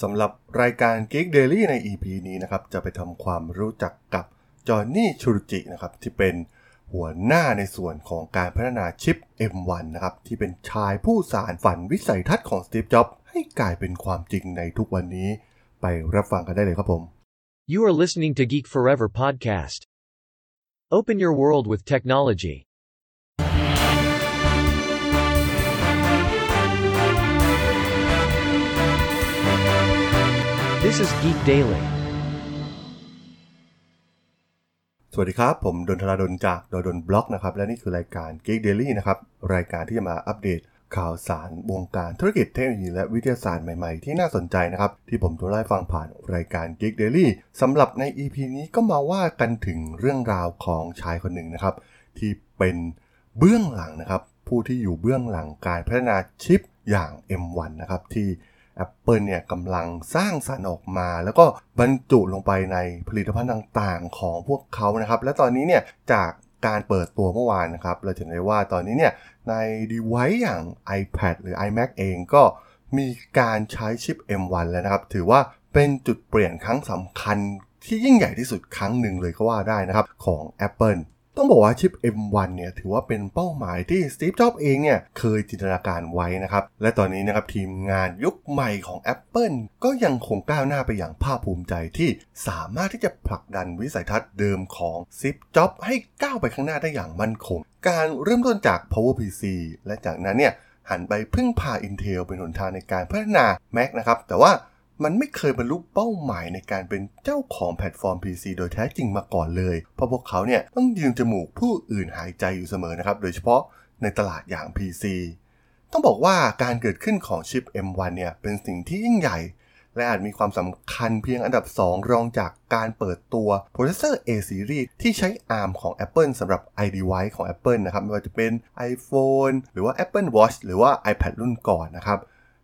สำหรับรายการ Geek Daily ใน EP นี้นะครับ จะไปทำความรู้จักกับจอห์นนี่ชูรุจินะครับ ที่เป็นหัวหน้าในส่วนของการพัฒนาชิป M1 นะครับ ที่เป็นชายผู้สารฝันวิสัยทัศน์ของสตีฟจ็อบให้กลายเป็นความจริงในทุกวันนี้ ไปรับฟังกันได้เลยครับผม You are listening to Geek Forever podcast. Open your world with technology. This is Geek Daily. สวัสดีครับ ผมดนทราดนจากโดดนบล็อกนะครับ และนี่คือรายการ Geek Daily นะครับ รายการที่จะมาอัปเดตข่าวสารวงการธุรกิจเทคโนโลยีและวิทยาศาสตร์ใหม่ๆ ที่น่าสนใจนะครับ ที่ผมจะไล่ฟังผ่านรายการ Geek Daily สำหรับใน EP นี้ก็มาว่ากันถึงเรื่องราวของชายคนหนึ่งนะครับ ที่เป็นเบื้องหลังนะครับ ผู้ที่อยู่เบื้องหลังการพัฒนาชิปอย่าง M1 นะครับที่ Apple เนี่ยกำลังสร้างสรรค์ออกมา แล้วก็บรรจุลงไปในผลิตภัณฑ์ต่างๆ ของพวกเขานะครับ และตอนนี้เนี่ยจากการเปิดตัวเมื่อวานนะครับ เราจะเห็นได้ว่าตอนนี้เนี่ยใน device อย่าง iPad หรือ iMac เองก็มีการใช้ชิป M1 แล้วนะครับ ถือว่าเป็นจุดเปลี่ยนครั้งสำคัญที่ยิ่งใหญ่ที่สุดครั้งหนึ่งเลยก็ว่าได้นะครับของ Apple ต้องบอกว่าชิป M1 เนี่ยถือว่าเป็นเป้าหมายที่ Steve Jobs เองเนี่ยเคยจินตนาการไว้นะครับ และตอนนี้นะครับทีมงานยุคใหม่ของ Apple ก็ยังคงก้าวหน้าไปอย่างภาคภูมิใจที่สามารถที่จะผลักดันวิสัยทัศน์เดิมของ Steve Jobs ให้ก้าวไปข้างหน้าได้อย่างมั่นคง การเริ่มต้นจาก PowerPC และจากนั้นเนี่ยหันไปพึ่งพา Intel เป็นหนทางในการพัฒนา Mac นะครับแต่ว่า มันไม่เคยบรรลุเป้าหมายในการเป็นเจ้าของแพลตฟอร์ม PC โดยแท้จริงมาก่อนเลย เพราะพวกเขาเนี่ยต้องยืนจมูกผู้อื่นหายใจอยู่เสมอนะครับ โดยเฉพาะในตลาดอย่าง PC ต้องบอกว่าการเกิดขึ้นของชิป M1 เนี่ยเป็นสิ่งที่ยิ่งใหญ่ และอาจมีความสำคัญเพียงอันดับ 2 รองจากการเปิดตัวโปรเซสเซอร์ A series ที่ใช้ ARM ของ Apple สำหรับ iDevice ของ Apple นะครับไม่ว่าจะเป็น iPhone หรือว่า Apple Watch หรือว่า iPad รุ่นก่อนนะครับ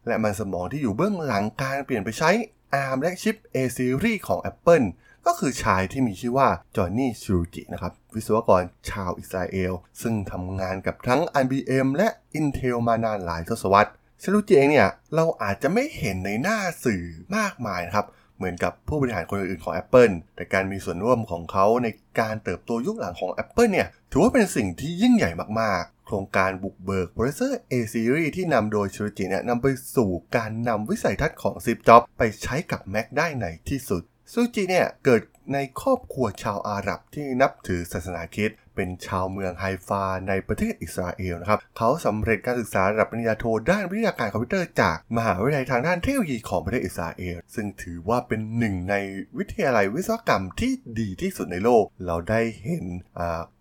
และมันสมองที่อยู่เบื้องหลังการเปลี่ยนไปใช้ ARM และชิป A series ของ Apple ก็คือชายที่มีชื่อว่า Johny Srouji นะครับ วิศวกรชาวอิสราเอล ซึ่งทำงานกับทั้ง IBM และ Intel มานานหลายทศวรรษ Srouji เองเนี่ย เราอาจจะไม่เห็นในหน้าสื่อมากมายนะครับ เหมือนกับผู้บริหารคนอื่นๆของ Apple แต่การมีส่วนร่วมของเขาในการเติบโตยุคหลังของ Apple เนี่ย ถือว่าเป็นสิ่งที่ยิ่งใหญ่มากๆ โครงการบุกเบิก processor A series ที่นำโดย Srouji เนี่ยนำไปสู่การนำวิสัยทัศน์ของ Steve Jobs ไปใช้กับ Mac ได้ในที่สุด ซูจิเนี่ยเกิดในครอบครัวชาวอาหรับที่นับถือศาสนาคริสต์เป็นชาวเมืองไฮฟาในประเทศอิสราเอลนะครับ เขาสำเร็จการศึกษาระดับปริญญาโทด้านวิทยาการคอมพิวเตอร์จากมหาวิทยาลัยทางด้านเทคโนโลยีของประเทศอิสราเอล ซึ่งถือว่าเป็นหนึ่งในวิทยาลัยวิศวกรรมที่ดีที่สุดในโลก เราได้เห็น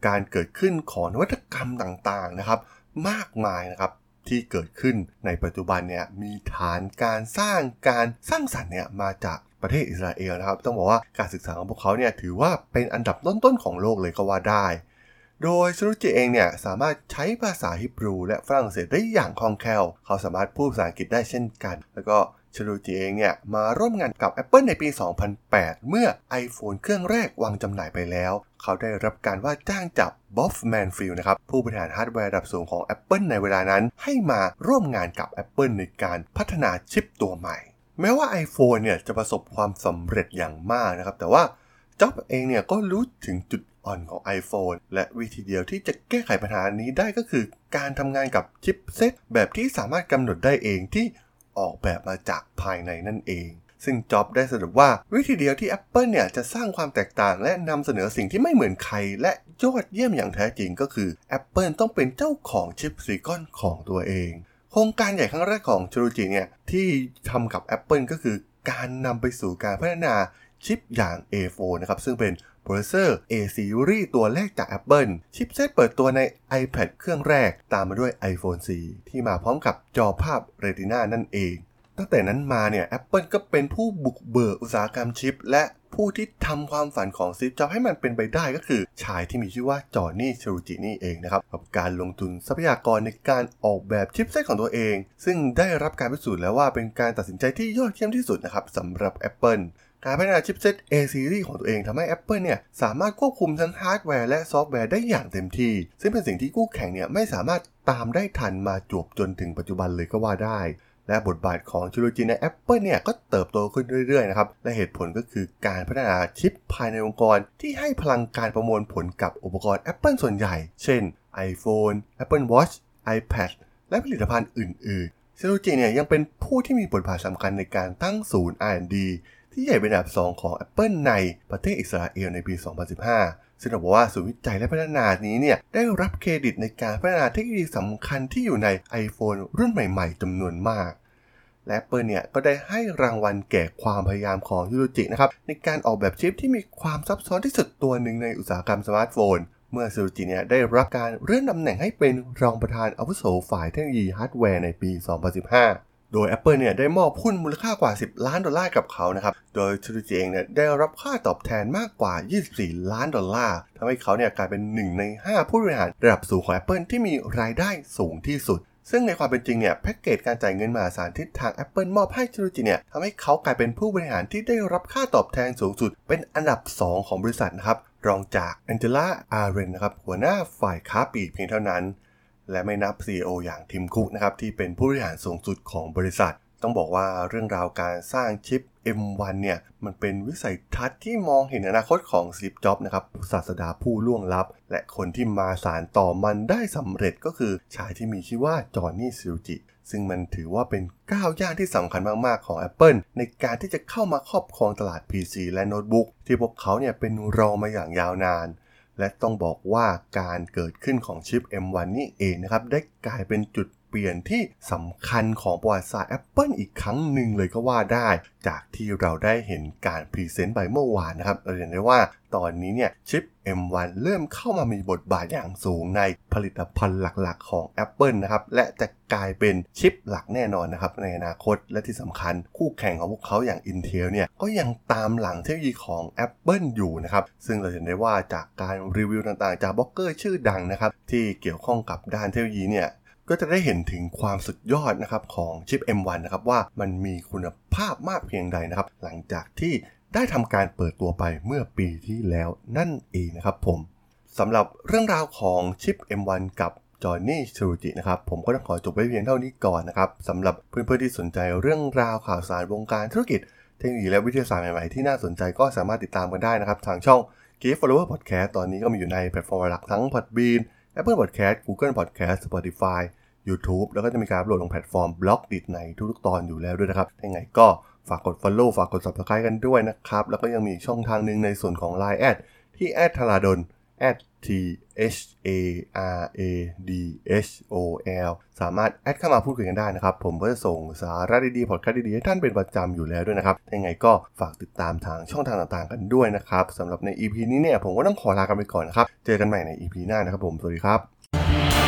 การเกิดขึ้นของนวัตกรรมต่างๆนะครับ มากมายนะครับที่เกิดขึ้นในปัจจุบันเนี่ยมีฐานการสร้างการสร้างสรรค์เนี่ยมาจาก ประเทศอิสราเอลนะครับ ต้องบอกว่าการศึกษาของพวกเขาเนี่ยถือว่าเป็นอันดับต้นๆของโลกเลยก็ว่าได้ โดย Srouji เองเนี่ยสามารถใช้ภาษาฮิบรู และฝรั่งเศสได้อย่างคล่องแคล่ว เขาสามารถพูดภาษาอังกฤษได้เช่นกัน แล้วก็ Srouji เองเนี่ยมาร่วมงานกับ Apple ในปี 2008 เมื่อ iPhone เครื่องแรกวางจำหน่ายไปแล้ว เขาได้รับการว่าจ้างจาก Bob Mansfield นะครับ ผู้บริหารฮาร์ดแวร์ระดับสูงของ Apple ในเวลานั้น ให้มาร่วมงานกับ Apple ในการพัฒนาชิปตัวใหม่ แม้ว่า iPhone เนี่ยจะประสบความสำเร็จอย่างมากนะครับ แต่ว่าจ็อบเองเนี่ยก็รู้ถึงจุดอ่อนของ iPhone และวิธีเดียวที่จะแก้ไขปัญหานี้ได้ก็คือ การทำงานกับชิปเซตแบบที่สามารถกำหนดได้เองที่ออกแบบมาจากภายในนั่นเอง ซึ่งจ็อบได้สรุปว่าวิธีเดียวที่ Apple เนี่ยจะสร้างความแตกต่างและนำเสนอสิ่งที่ไม่เหมือนใคร และยอดเยี่ยมอย่างแท้จริงก็คือ Apple ต้องเป็นเจ้าของชิปซิลิคอนของตัวเอง โครงการใหญ่ครั้งแรกของ Srouji เนี่ยที่ทำกับ Apple ก็คือการนำไปสู่การพัฒนาชิปอย่าง A4 นะครับ ซึ่งเป็นโปรเซสเซอร์ A series ตัวแรกจาก Apple chipset เปิดตัวใน iPad เครื่องแรก ตามมาด้วย iPhone 4 ที่มาพร้อมกับจอภาพ Retina นั่นเอง ตั้งแต่นั้นมาเนี่ย Apple ก็เป็นผู้บุกเบิกอุตสาหกรรมชิป และผู้ที่ทำความฝันของ Steve Jobs ให้มันเป็นไปได้ก็คือชายที่มีชื่อว่า Johny Srouji นี่เองนะครับกับการลงทุนทรัพยากรในการออกแบบ chipset ของตัวเอง ซึ่งได้รับการพิสูจน์แล้วว่าเป็นการตัดสินใจที่ยอดเยี่ยมที่สุดนะครับสำหรับ Apple การพัฒนาชิปเซต A series ของตัวเองทำให้ Apple เนี่ยสามารถควบคุมทั้งฮาร์ดแวร์และซอฟต์แวร์ได้อย่างเต็มที่ ซึ่งเป็นสิ่งที่คู่แข่งเนี่ยไม่สามารถตามได้ทันมาจวบจนถึงปัจจุบันเลยก็ว่าได้ และบทบาทของเทคโนโลยีใน Apple เนี่ยก็เติบโตขึ้นเรื่อยๆนะครับ และเหตุผลก็คือการพัฒนาชิปภายในองค์กร ที่ให้พลังการประมวลผลกับอุปกรณ์ Apple ส่วนใหญ่ เช่น iPhone Apple Watch iPad และผลิตภัณฑ์อื่นๆ Srouji เนี่ยยังเป็นผู้ที่มีบทบาทสำคัญในการตั้งศูนย์ R&D ที่ใหญ่เป็นอันดับ 2 ของ Apple ในประเทศอิสราเอลในปี 2015 ซึ่งเราบอกว่าศูนย์วิจัยและพัฒนานี้เนี่ยได้รับเครดิตในการพัฒนาเทคโนโลยีสำคัญที่อยู่ใน iPhone รุ่นใหม่ๆจำนวนมากและ Apple เนี่ยก็ได้ให้รางวัลแก่ความพยายามของยูโรจินะครับในการออกแบบชิปที่มีความซับซ้อนที่สุดตัวหนึ่งในอุตสาหกรรมสมาร์ทโฟน เมื่อ Srouji เนี่ยได้รับการเลื่อนตำแหน่งให้เป็นรองประธานอาวุโสฝ่ายเทคโนโลยีฮาร์ดแวร์ในปี 2015 โดย Apple เนี่ยได้มอบหุ้นมูลค่ากว่า 10 ล้านดอลลาร์กับเขานะครับ โดย Srouji เองเนี่ยได้รับค่าตอบแทนมากกว่า 24 ล้านดอลลาร์ทำให้เขาเนี่ยกลายเป็นหนึ่งใน 5 ผู้บริหารระดับสูงของ Apple ที่มีรายได้สูงที่สุด ซึ่งในความเป็นจริงเนี่ยแพ็กเกจการจ่ายเงินมหาศาลที่ทาง Apple มอบให้ Srouji เนี่ยทำให้เขากลายเป็นผู้บริหารที่ได้รับค่าตอบแทนสูงสุด เป็นอันดับ 2 ของบริษัทนะครับรองจากแองเจล่าอาร์เรนนะครับหัวหน้าฝ่ายค้าปลีกเพียงเท่านั้น และไม่นับ CEO อย่างทิมคุกนะครับที่เป็นผู้บริหารสูงสุดของบริษัท ต้องบอกว่าเรื่องราวการสร้างชิป M1 เนี่ยมันเป็นวิสัยทัศน์ที่มองเห็นอนาคตของส e ปจ็อบนะครับศาสดาผู้ล่วงลับ และคนที่มาสารต่อมันได้สำเร็จก็คือชายที่มีชื่อว่าจอห์นนี่ซิลจิซึ่งมันถือว่าเป็นก้าวย่างที่สำคัญมาก ๆ ของ Apple ในการที่จะเข้ามาครอบครองตลาด PC และโน้ตบุ๊กที่พวกเขาเนี่ยเป็นรองมาอย่างยาวนาน และต้องบอกว่าการเกิดขึ้นของชิป M1 นี่เองนะครับ ได้กลายเป็นจุด เปลี่ยนที่สำคัญของประวัติศาสตร์ Apple อีกครั้งหนึ่งเลยก็ว่าได้ จากที่เราได้เห็นการ present ไปเมื่อวานนะครับเราเห็นได้ว่าตอนนี้เนี่ยชิป M1 เริ่มเข้ามามีบทบาทอย่างสูงในผลิตภัณฑ์หลักๆ ของ Apple นะครับและจะกลายเป็นชิปหลักแน่นอนนะครับในอนาคตและที่สำคัญคู่แข่งของพวกเขาอย่าง Intel เนี่ยก็ยังตามหลังเทคโนโลยีของ Apple อยู่นะครับซึ่งเราเห็นได้ว่าจากการรีวิวต่างๆ จากบล็อกเกอร์ชื่อดังนะครับที่เกี่ยวข้องกับด้านเทคโนโลยีเนี่ย ก็จะได้เห็นถึงความสุดยอดนะครับของชิป M1 นะครับว่ามันมีคุณภาพมากเพียงใดนะครับ หลังจากที่ได้ทำการเปิดตัวไปเมื่อปีที่แล้วนั่นเองนะครับผมสำหรับเรื่องราวของชิป M1 กับจอห์นนี่ชูจินะครับผมก็ต้องขอจบไว้เพียงเท่านี้ก่อนนะครับสำหรับเพื่อนๆที่สนใจเรื่องราวข่าวสารวงการธุรกิจ เทคโนโลยีและวิทยาศาสตร์ใหม่ๆที่น่าสนใจก็สามารถติดตามกันได้นะครับ ทางช่อง g i f t Follower Podcast ตอนนี้ก็มีอยู่ในแพลตฟอร์มหลักทั้ง Podbean Apple Podcast Google Podcast Spotify YouTube แล้วก็จะมีการอัปโหลดลงแพลตฟอร์ม Blockdit ในทุกๆตอนอยู่แล้วด้วยนะครับยังไงก็ฝากกด Follow ฝากกด Subscribe กันด้วยนะครับ แล้วก็ยังมีช่องทางหนึ่งในส่วนของ Line แอดที่แอด tharadhol t h a r a d h o l สามารถแอดเข้ามาพูดคุยกันได้นะครับ ผมก็จะส่งสาระดีๆพอดแคสต์ดีๆ ให้ท่านเป็นประจำอยู่แล้วด้วยนะครับ ยังไงก็ฝากติดตามทางช่องทางต่างๆกันด้วยนะครับสำหรับใน EP นี้เนี่ยผมก็ต้องขอลากันไปก่อนนะครับ เจอกันใหม่ใน EP หน้านะครับผม สวัสดีครับ